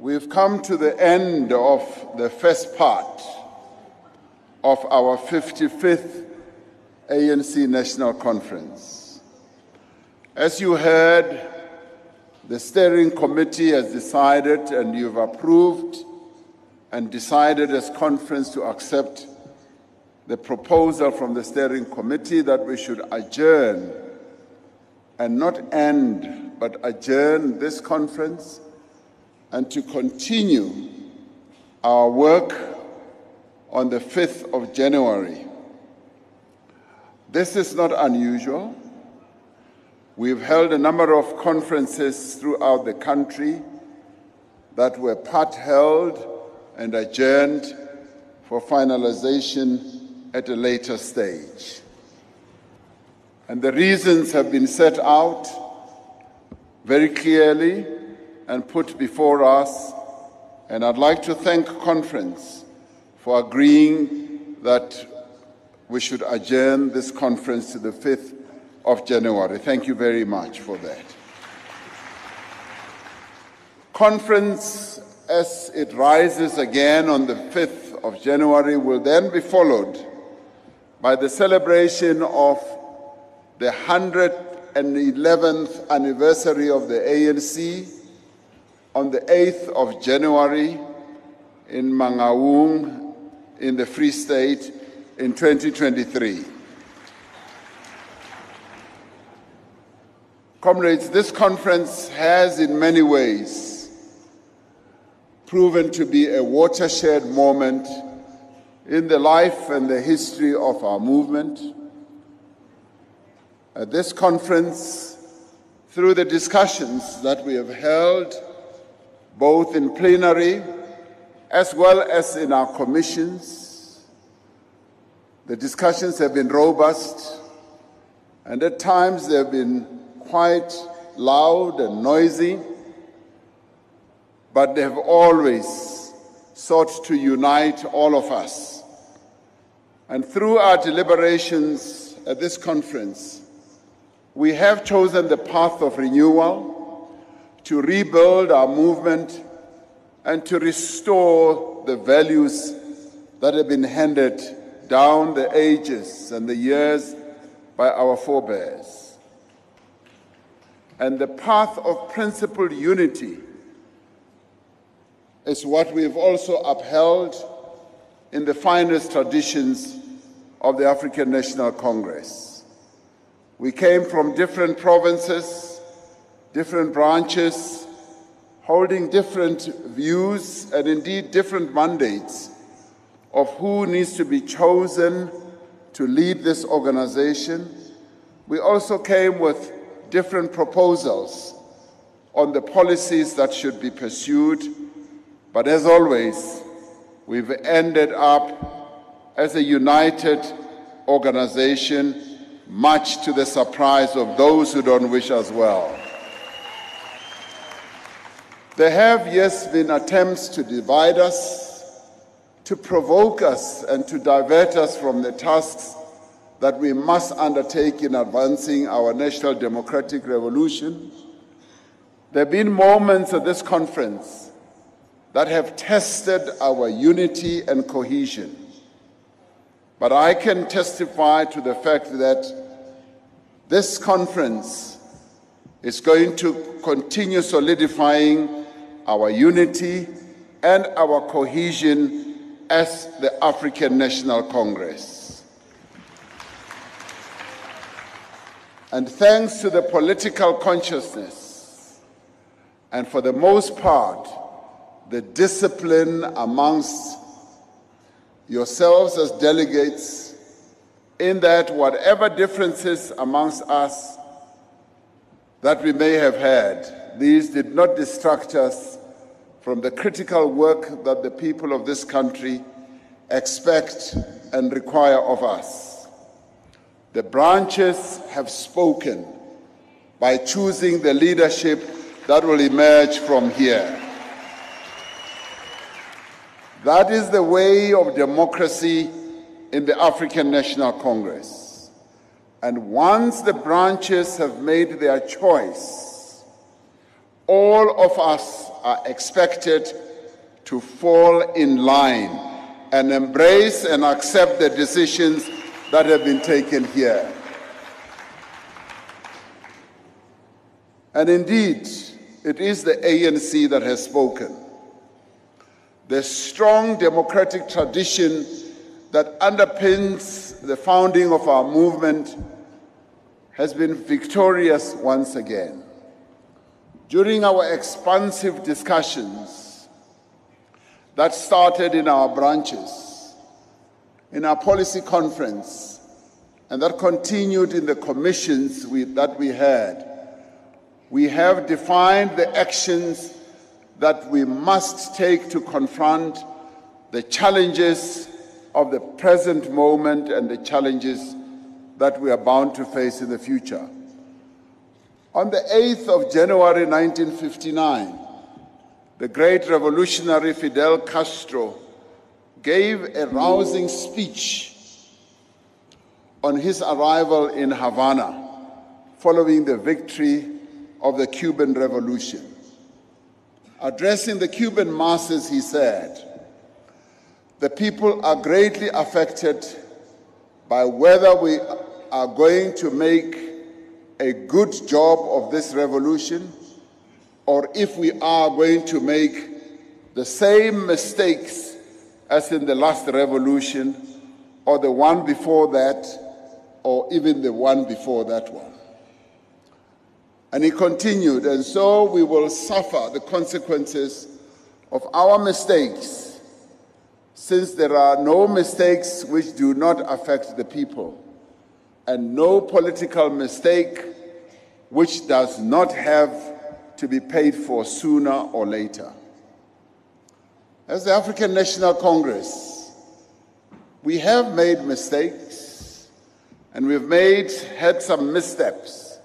We've come to the end of the first part of our 55th ANC National Conference. As you heard, the steering committee has decided and you've approved and decided as conference to accept the proposal from the steering committee that we should adjourn and not end, but adjourn this conference and to continue our work on the 5th of January. This is not unusual. We've held a number of conferences throughout the country that were part held and adjourned for finalization at a later stage. And the reasons have been set out very clearly and put before us. And I'd like to thank conference for agreeing that we should adjourn this conference to the 5th of January. Thank you very much for that. Conference, as it rises again on the 5th of January, will then be followed by the celebration of the 111th anniversary of the ANC on the 8th of January in Mangaung in the Free State in 2023. Comrades, this conference has in many ways proven to be a watershed moment in the life and the history of our movement. At this conference, through the discussions that we have held, both in plenary as well as in our commissions, the discussions have been robust and at times they have been quite loud and noisy, but they have always sought to unite all of us. And through our deliberations at this conference, we have chosen the path of renewal to rebuild our movement and to restore the values that have been handed down the ages and the years by our forebears and the path of principled unity is what we've also upheld in the finest traditions of the African National Congress. We came from different provinces, different branches, holding different views and indeed different mandates of who needs to be chosen to lead this organization. We also came with different proposals on the policies that should be pursued, but as always, we've ended up as a united organization, much to the surprise of those who don't wish us well. There have, yes, been attempts to divide us, to provoke us, and to divert us from the tasks that we must undertake in advancing our national democratic revolution. There have been moments at this conference that have tested our unity and cohesion. But I can testify to the fact that this conference is going to continue solidifying our unity and our cohesion as the African National Congress. And thanks to the political consciousness, and for the most part, the discipline amongst yourselves as delegates, in that whatever differences amongst us that we may have had, these did not distract us from the critical work that the people of this country expect and require of us. The branches have spoken by choosing the leadership that will emerge from here. That is the way of democracy in the African National Congress. And once the branches have made their choice, all of us are expected to fall in line and embrace and accept the decisions that have been taken here. And indeed, it is the ANC that has spoken. The strong democratic tradition that underpins the founding of our movement has been victorious once again. During our expansive discussions that started in our branches, in our policy conference, and that continued in the commissions we, that we had, we have defined the actions that we must take to confront the challenges of the present moment and the challenges that we are bound to face in the future. On the 8th of January 1959, the great revolutionary Fidel Castro gave a rousing speech on his arrival in Havana following the victory of the Cuban Revolution. Addressing the Cuban masses, he said, The people are greatly affected by whether we are going to make a good job of this revolution or if we are going to make the same mistakes as in the last revolution or the one before that or even the one before that one. And he continued, and so we will suffer the consequences of our mistakes, since there are no mistakes which do not affect the people, and no political mistake which does not have to be paid for sooner or later. As the African National Congress, we have made mistakes and we've made had some missteps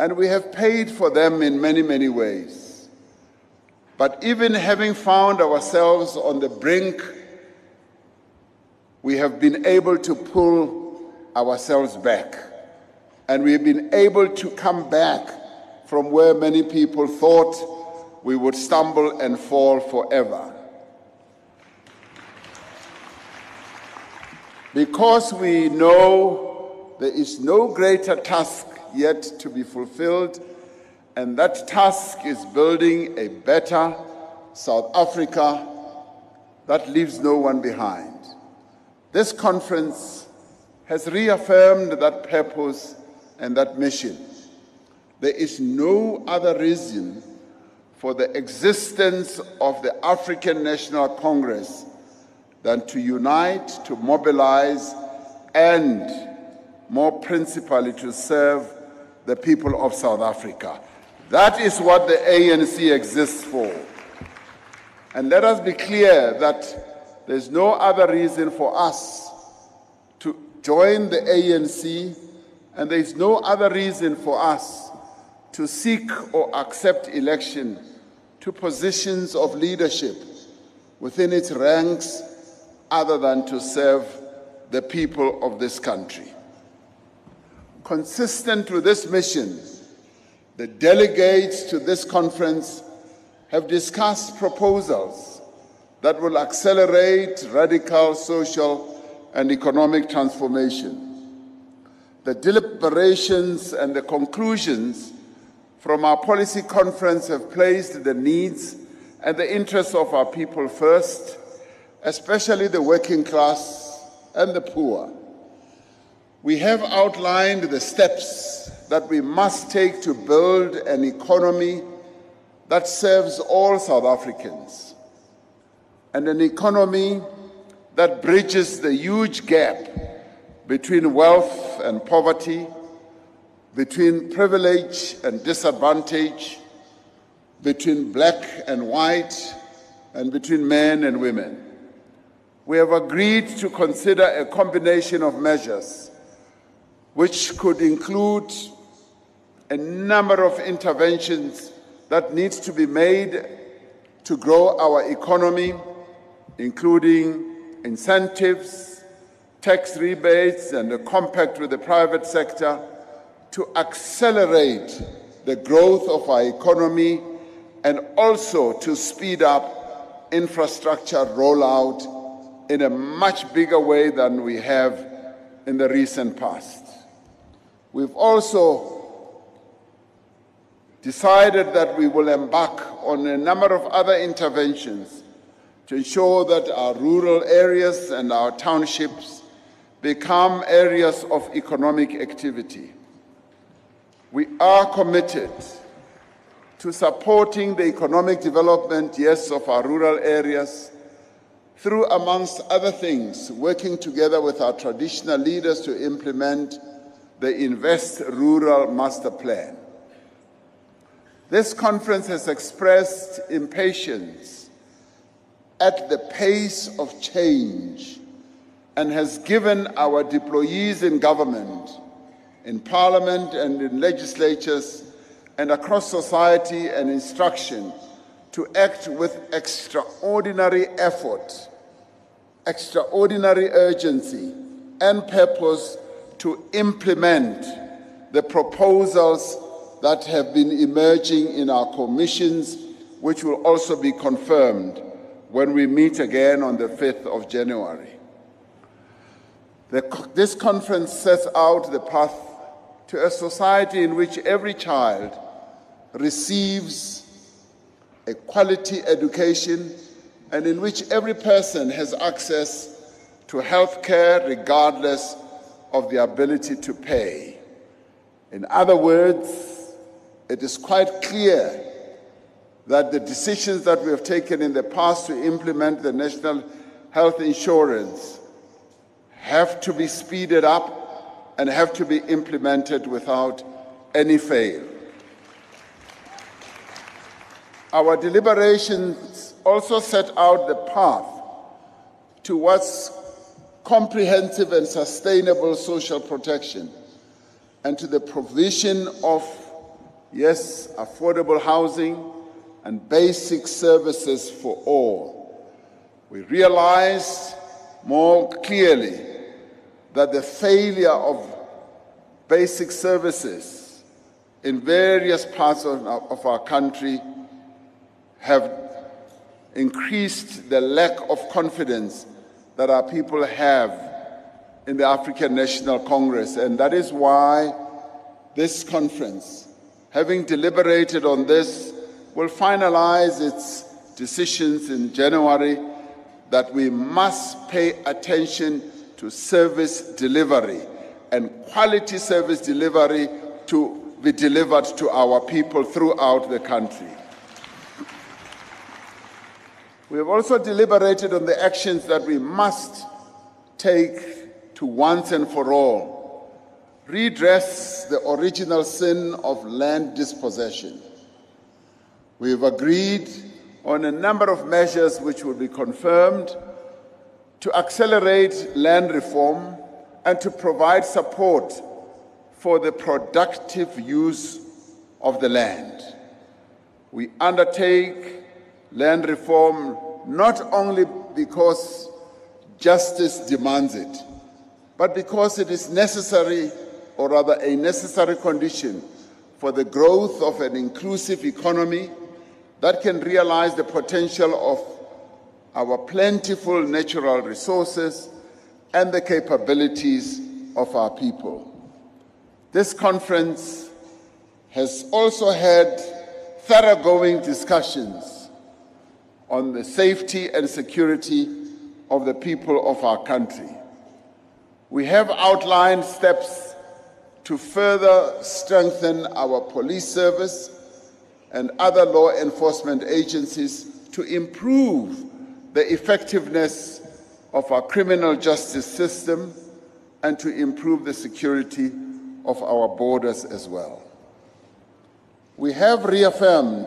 and we have paid for them in many, many ways. But even having found ourselves on the brink, we have been able to pull ourselves back. And we've been able to come back from where many people thought we would stumble and fall forever. Because we know there is no greater task yet to be fulfilled, and that task is building a better South Africa that leaves no one behind. This conference has reaffirmed that purpose and that mission. There is no other reason for the existence of the African National Congress than to unite, to mobilize, and more principally to serve the people of South Africa. That is what the ANC exists for. And let us be clear that there's no other reason for us to join the ANC, and there's no other reason for us to seek or accept election to positions of leadership within its ranks other than to serve the people of this country. Consistent with this mission, the delegates to this conference have discussed proposals that will accelerate radical social and economic transformation. The deliberations and the conclusions from our policy conference have placed the needs and the interests of our people first, especially the working class and the poor. We have outlined the steps that we must take to build an economy that serves all South Africans and an economy that bridges the huge gap between wealth and poverty, between privilege and disadvantage, between black and white, and between men and women. We have agreed to consider a combination of measures which could include a number of interventions that needs to be made to grow our economy, including incentives, tax rebates, and a compact with the private sector to accelerate the growth of our economy and also to speed up infrastructure rollout in a much bigger way than we have in the recent past. We've also decided that we will embark on a number of other interventions to ensure that our rural areas and our townships become areas of economic activity. We are committed to supporting the economic development, yes, of our rural areas through, amongst other things, working together with our traditional leaders to implement the Invest Rural Master Plan. This conference has expressed impatience at the pace of change and has given our deployees in government, in parliament, and in legislatures, and across society an instruction to act with extraordinary effort, extraordinary urgency, and purpose to implement the proposals that have been emerging in our commissions, which will also be confirmed when we meet again on the 5th of January. The, this conference sets out the path to a society in which every child receives a quality education and in which every person has access to health care regardless of the ability to pay. In other words, it is quite clear that the decisions that we have taken in the past to implement the national health insurance have to be speeded up and have to be implemented without any fail. Our deliberations also set out the path towards comprehensive and sustainable social protection and to the provision of yes, affordable housing, and basic services for all. We realized more clearly that the failure of basic services in various parts of, of our country have increased the lack of confidence that our people have in the African National Congress. And that is why this conference having deliberated on this, will finalize its decisions in January that we must pay attention to service delivery and quality service delivery to be delivered to our people throughout the country. We have also deliberated on the actions that we must take to once and for all redress the original sin of land dispossession. We have agreed on a number of measures which will be confirmed to accelerate land reform and to provide support for the productive use of the land. We undertake land reform not only because justice demands it, but because it is necessary or rather a necessary condition for the growth of an inclusive economy that can realize the potential of our plentiful natural resources and the capabilities of our people. This conference has also had thoroughgoing discussions on the safety and security of the people of our country. We have outlined steps to further strengthen our police service and other law enforcement agencies to improve the effectiveness of our criminal justice system and to improve the security of our borders as well. We have reaffirmed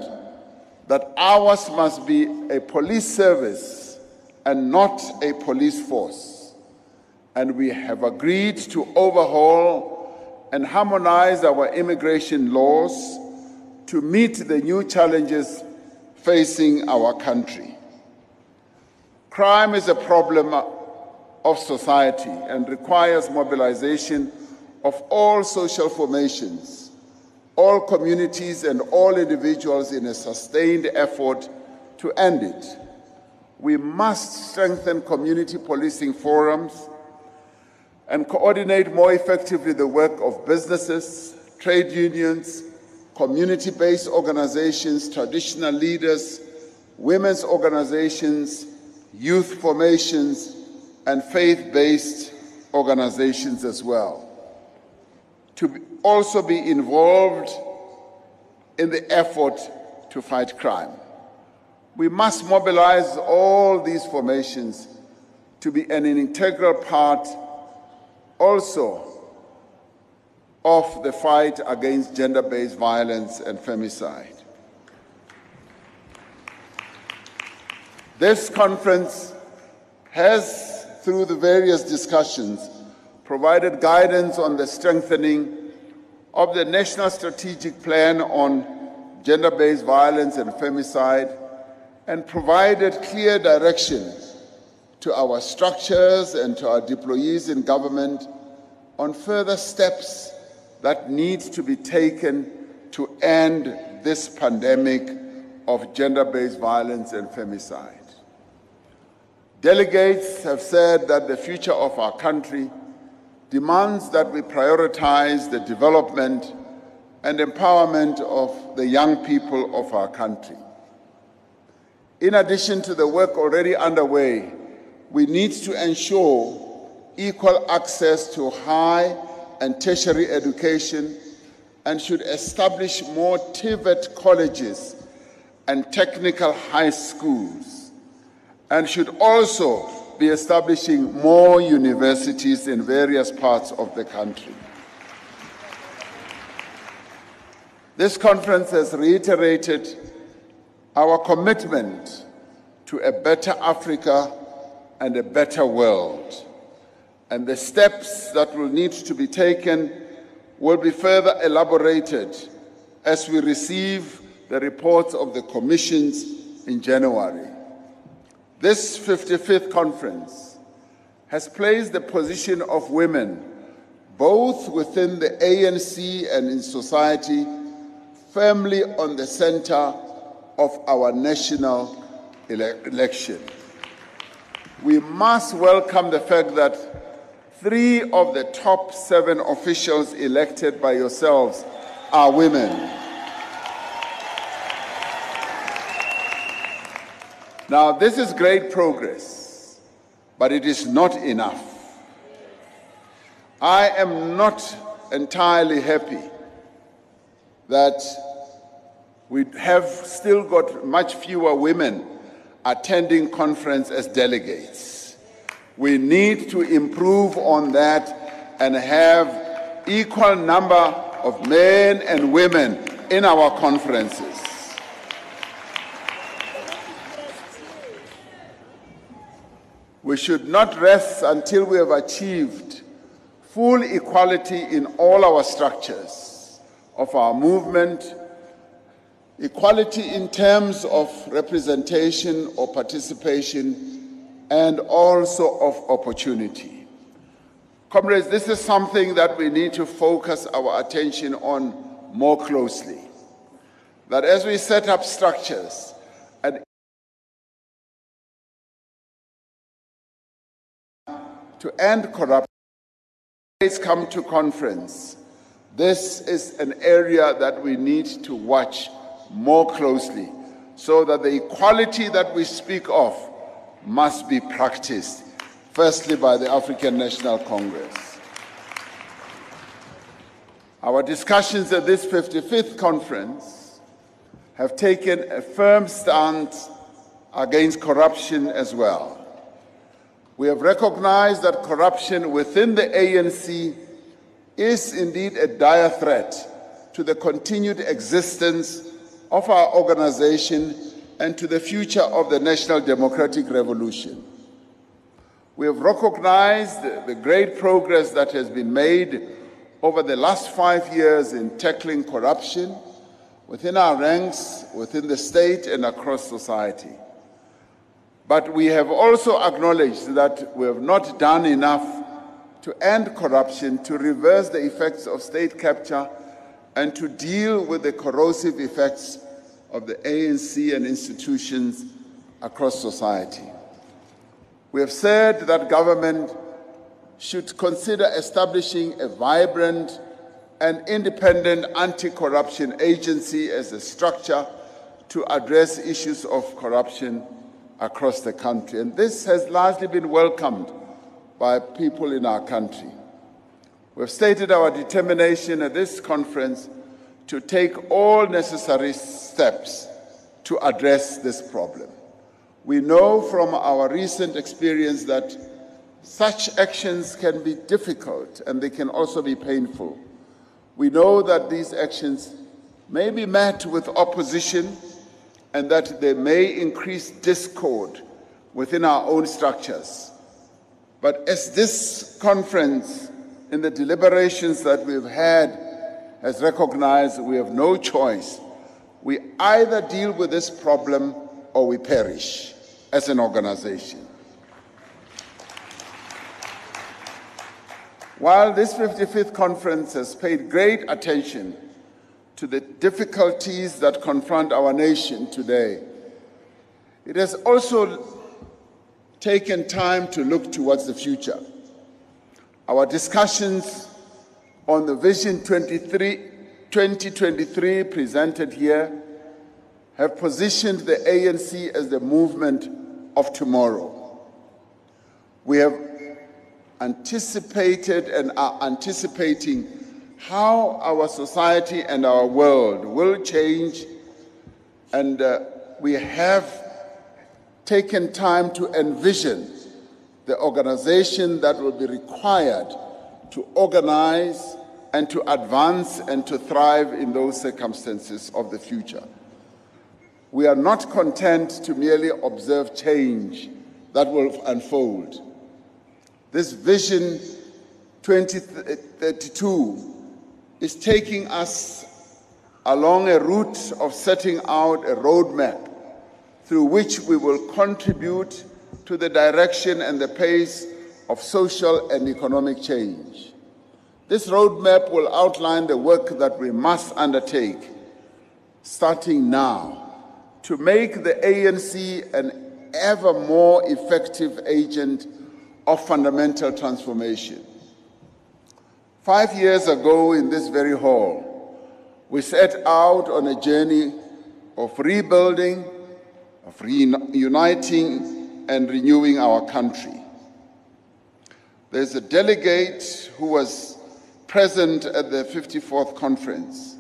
that ours must be a police service and not a police force. And we have agreed to overhaul and harmonize our immigration laws to meet the new challenges facing our country. Crime is a problem of society and requires mobilization of all social formations all communities and all individuals in a sustained effort to end it. We must strengthen community policing forums and coordinate more effectively the work of businesses, trade unions, community based organizations, traditional leaders, women's organizations, youth formations, and faith based organizations as well. To also be involved in the effort to fight crime. We must mobilize all these formations to be an integral part also of the fight against gender based violence and femicide. This conference has, through the various discussions, provided guidance on the strengthening of the National Strategic Plan on Gender Based Violence and Femicide and provided clear direction to our structures and to our deployees in government on further steps that need to be taken to end this pandemic of gender based violence and femicide. Delegates have said that the future of our country demands that we prioritize the development and empowerment of the young people of our country. In addition to the work already underway, we need to ensure equal access to high and tertiary education and should establish more TVET colleges and technical high schools and should also be establishing more universities in various parts of the country. This conference has reiterated our commitment to a better Africa and a better world and the steps that will need to be taken will be further elaborated as we receive the reports of the commissions in January. This 55th conference has placed the position of women, both within the ANC and in society, firmly on the center of our national ele election. We must welcome the fact that Three of the top seven officials elected by yourselves are women. Now, this is great progress, but it is not enough. I am not entirely happy that we have still got much fewer women attending conference as delegates. We need to improve on that and have equal number of men and women in our conferences. We should not rest until we have achieved full equality in all our structures of our movement, equality in terms of representation or participation and also of opportunity. Comrades, this is something that we need to focus our attention on more closely. That as we set up structures and to end corruption, come to conference. This is an area that we need to watch more closely so that the equality that we speak of must be practiced, firstly by the African National Congress. Our discussions at this 55th conference have taken a firm stance against corruption as well. We have recognized that corruption within the ANC is indeed a dire threat to the continued existence of our organization and to the future of the national democratic revolution. We have recognized the great progress that has been made over the last five years in tackling corruption within our ranks, within the state, and across society. But we have also acknowledged that we have not done enough to end corruption, to reverse the effects of state capture, and to deal with the corrosive effects of the ANC and institutions across society. We have said that government should consider establishing a vibrant and independent anti corruption agency as a structure to address issues of corruption across the country. And this has largely been welcomed by people in our country. We've stated our determination at this conference to take all necessary steps to address this problem. We know from our recent experience that such actions can be difficult and they can also be painful. We know that these actions may be met with opposition and that they may increase discord within our own structures. But as this conference, in the deliberations that we've had, has recognized, we have no choice. We either deal with this problem or we perish as an organization. While this 55th conference has paid great attention to the difficulties that confront our nation today, it has also taken time to look towards the future. Our discussions on the Vision 23, 2023 presented here have positioned the ANC as the movement of tomorrow. We have anticipated and are anticipating how our society and our world will change, and uh, we have taken time to envision the organization that will be required to organize and to advance and to thrive in those circumstances of the future. We are not content to merely observe change that will unfold. This vision 2032 is taking us along a route of setting out a roadmap through which we will contribute to the direction and the pace of social and economic change. This roadmap will outline the work that we must undertake, starting now, to make the ANC an ever more effective agent of fundamental transformation. Five years ago, in this very hall, we set out on a journey of rebuilding of reuniting and renewing our country. There's a delegate who was present at the 54th conference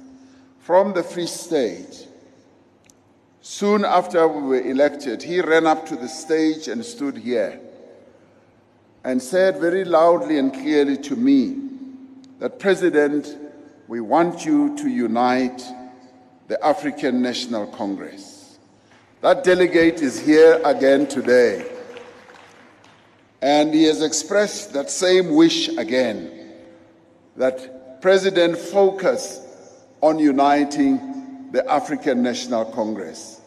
from the Free State. Soon after we were elected, he ran up to the stage and stood here and said very loudly and clearly to me that, President, we want you to unite the African National Congress. That delegate is here again today. And he has expressed that same wish again that President focus on uniting the African National Congress.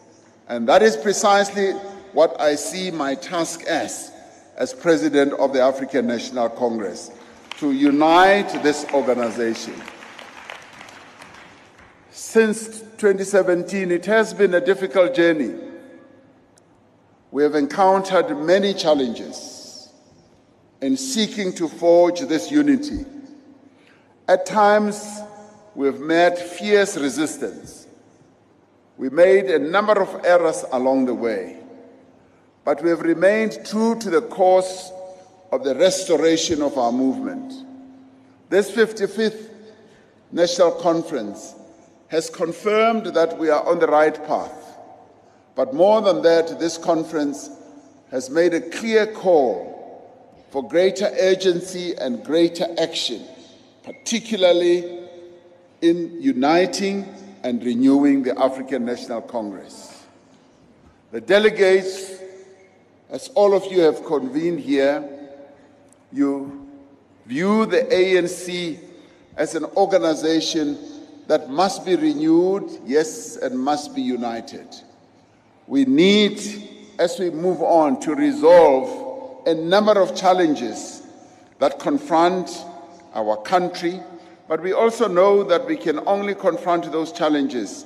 And that is precisely what I see my task as, as President of the African National Congress, to unite this organization. Since 2017, it has been a difficult journey we have encountered many challenges in seeking to forge this unity. At times, we have met fierce resistance. We made a number of errors along the way, but we have remained true to the course of the restoration of our movement. This 55th National Conference has confirmed that we are on the right path. But more than that, this conference has made a clear call for greater urgency and greater action, particularly in uniting and renewing the African National Congress. The delegates, as all of you have convened here, you view the ANC as an organization that must be renewed, yes, and must be united we need, as we move on, to resolve a number of challenges that confront our country, But we also know that we can only confront those challenges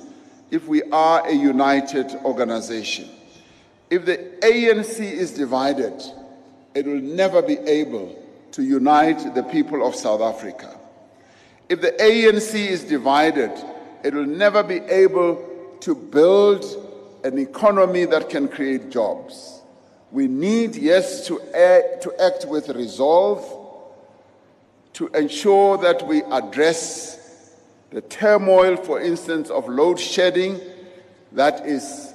if we are a united organization. If the ANC is divided, it will never be able to unite the people of South Africa. If the ANC is divided, it will never be able to build an economy that can create jobs. We need, yes, to act, to act with resolve to ensure that we address the turmoil, for instance, of load shedding that is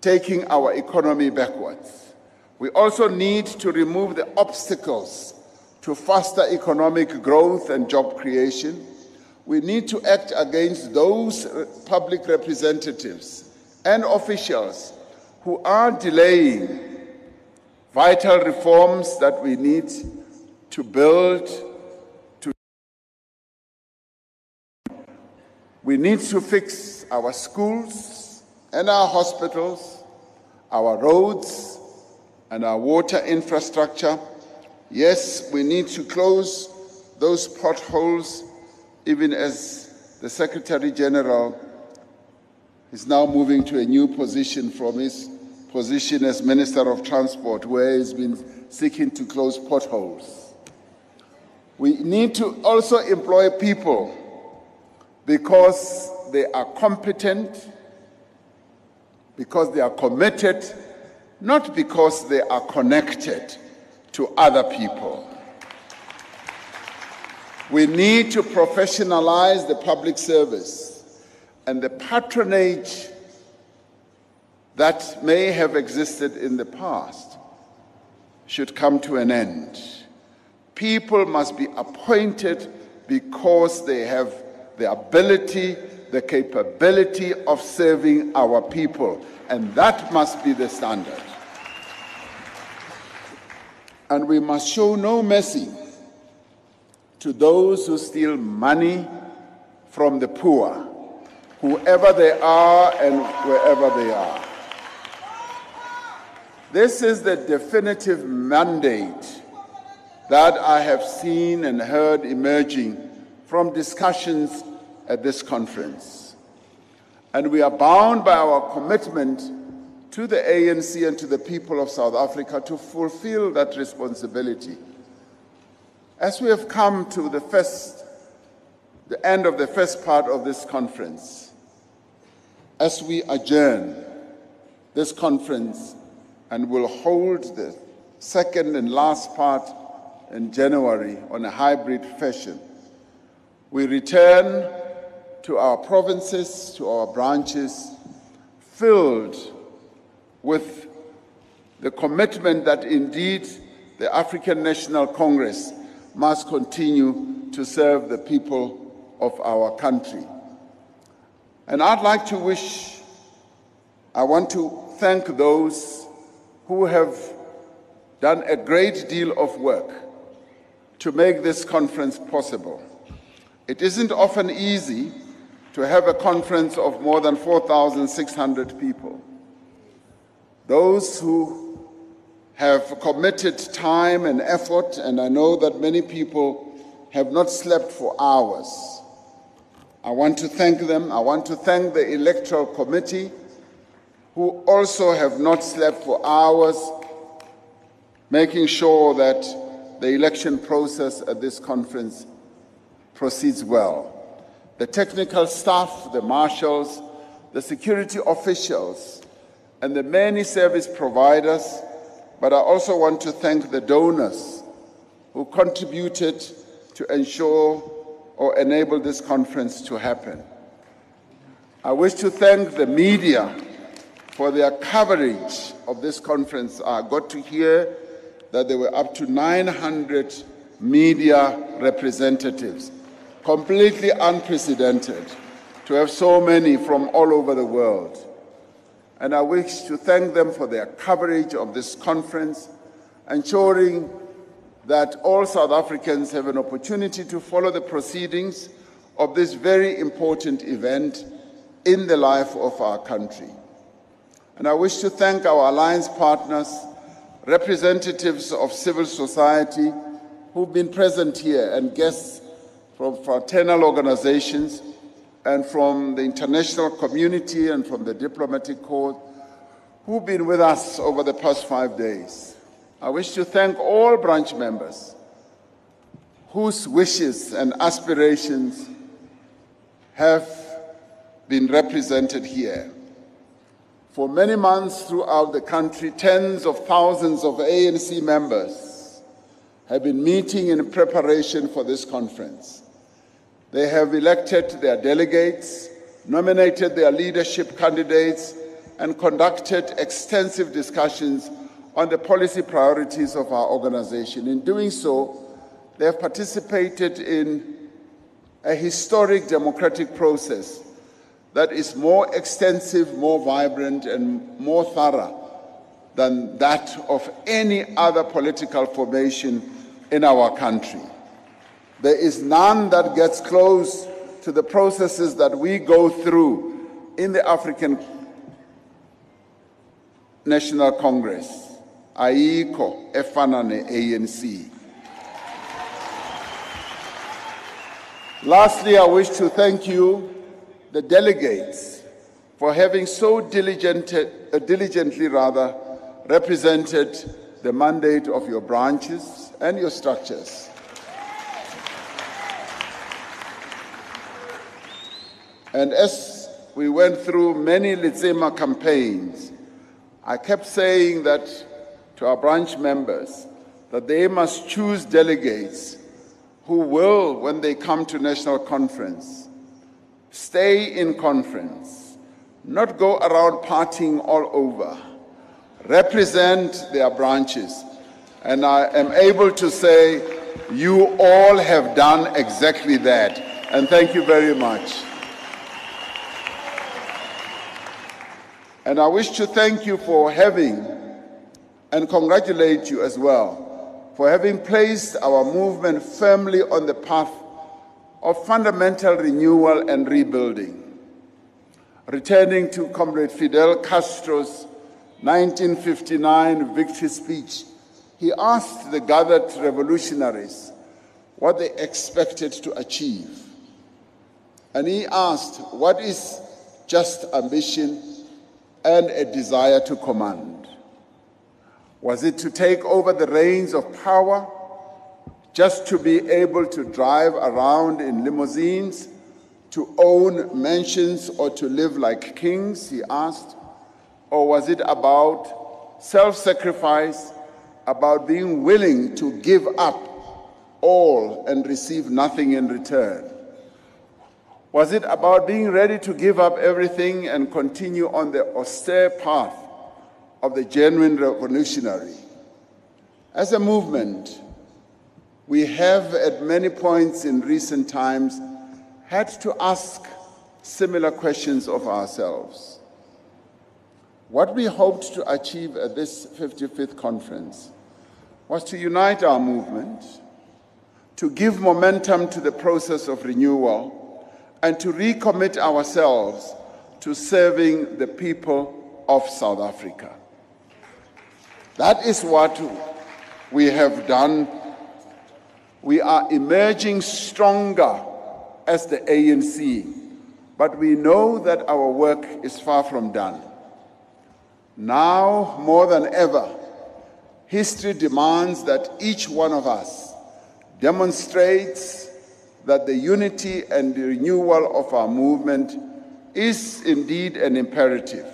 taking our economy backwards. We also need to remove the obstacles to faster economic growth and job creation. We need to act against those public representatives and officials who are delaying vital reforms that we need to build to we need to fix our schools and our hospitals our roads and our water infrastructure. Yes we need to close those potholes even as the secretary general is now moving to a new position from his position as minister of transport where he's been seeking to close potholes we need to also employ people because they are competent, because they are committed, not because they are connected to other people. We need to professionalize the public service and the patronage that may have existed in the past should come to an end. People must be appointed because they have the ability, the capability of serving our people. And that must be the standard. And we must show no mercy to those who steal money from the poor, whoever they are and wherever they are. This is the definitive mandate that I have seen and heard emerging from discussions at this conference. And we are bound by our commitment to the ANC and to the people of South Africa to fulfill that responsibility. As we have come to the first, the end of the first part of this conference, as we adjourn this conference and will hold the second and last part in January on a hybrid fashion. We return to our provinces, to our branches, filled with the commitment that indeed the African National Congress must continue to serve the people of our country. And I'd like to wish, I want to thank those who have done a great deal of work to make this conference possible. It isn't often easy to have a conference of more than 4,600 people. Those who have committed time and effort, and I know that many people have not slept for hours. I want to thank them. I want to thank the Electoral Committee, who also have not slept for hours, making sure that the election process at this conference proceeds well. The technical staff, the marshals, the security officials, and the many service providers, but I also want to thank the donors who contributed to ensure or enable this conference to happen. I wish to thank the media for their coverage of this conference. I got to hear that there were up to 900 media representatives, completely unprecedented to have so many from all over the world. And I wish to thank them for their coverage of this conference, ensuring that all South Africans have an opportunity to follow the proceedings of this very important event in the life of our country. And I wish to thank our alliance partners representatives of civil society who've been present here and guests from fraternal organizations, and from the international community and from the diplomatic corps who've been with us over the past five days. I wish to thank all branch members whose wishes and aspirations have been represented here. For many months throughout the country, tens of thousands of ANC members have been meeting in preparation for this conference. They have elected their delegates, nominated their leadership candidates, and conducted extensive discussions on the policy priorities of our organization. In doing so, they have participated in a historic democratic process that is more extensive, more vibrant, and more thorough than that of any other political formation in our country. There is none that gets close to the processes that we go through in the African National Congress. Ayiko efana ANC. Lastly, I wish to thank you the delegates for having so diligent, uh, diligently rather represented the mandate of your branches and your structures. And as we went through many Letsema campaigns, I kept saying that to our branch members that they must choose delegates who will, when they come to national conference, Stay in conference, not go around partying all over. Represent their branches. And I am able to say, you all have done exactly that. And thank you very much. And I wish to thank you for having and congratulate you as well for having placed our movement firmly on the path of fundamental renewal and rebuilding. Returning to Comrade Fidel Castro's 1959 victory speech, he asked the gathered revolutionaries what they expected to achieve. And he asked, What is just ambition and a desire to command? Was it to take over the reins of power? just to be able to drive around in limousines, to own mansions, or to live like kings, he asked? Or was it about self sacrifice, about being willing to give up all and receive nothing in return? Was it about being ready to give up everything and continue on the austere path of the genuine revolutionary? As a movement, we have at many points in recent times had to ask similar questions of ourselves. What we hoped to achieve at this 55th conference was to unite our movement, to give momentum to the process of renewal, and to recommit ourselves to serving the people of South Africa. That is what we have done we are emerging stronger as the ANC, but we know that our work is far from done. Now, more than ever, history demands that each one of us demonstrates that the unity and the renewal of our movement is indeed an imperative.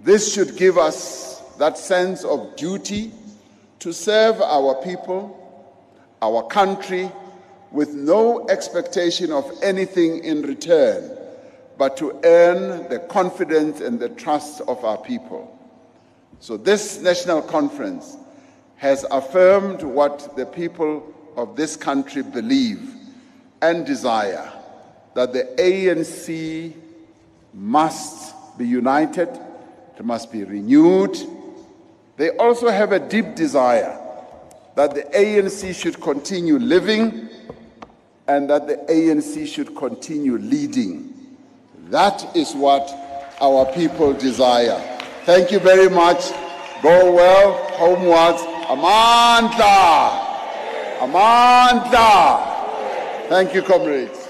This should give us that sense of duty to serve our people our country with no expectation of anything in return, but to earn the confidence and the trust of our people. So, this national conference has affirmed what the people of this country believe and desire that the ANC must be united, it must be renewed. They also have a deep desire that the ANC should continue living and that the ANC should continue leading. That is what our people desire. Thank you very much. Go well, homewards. Amandla! Amandla! Thank you, comrades.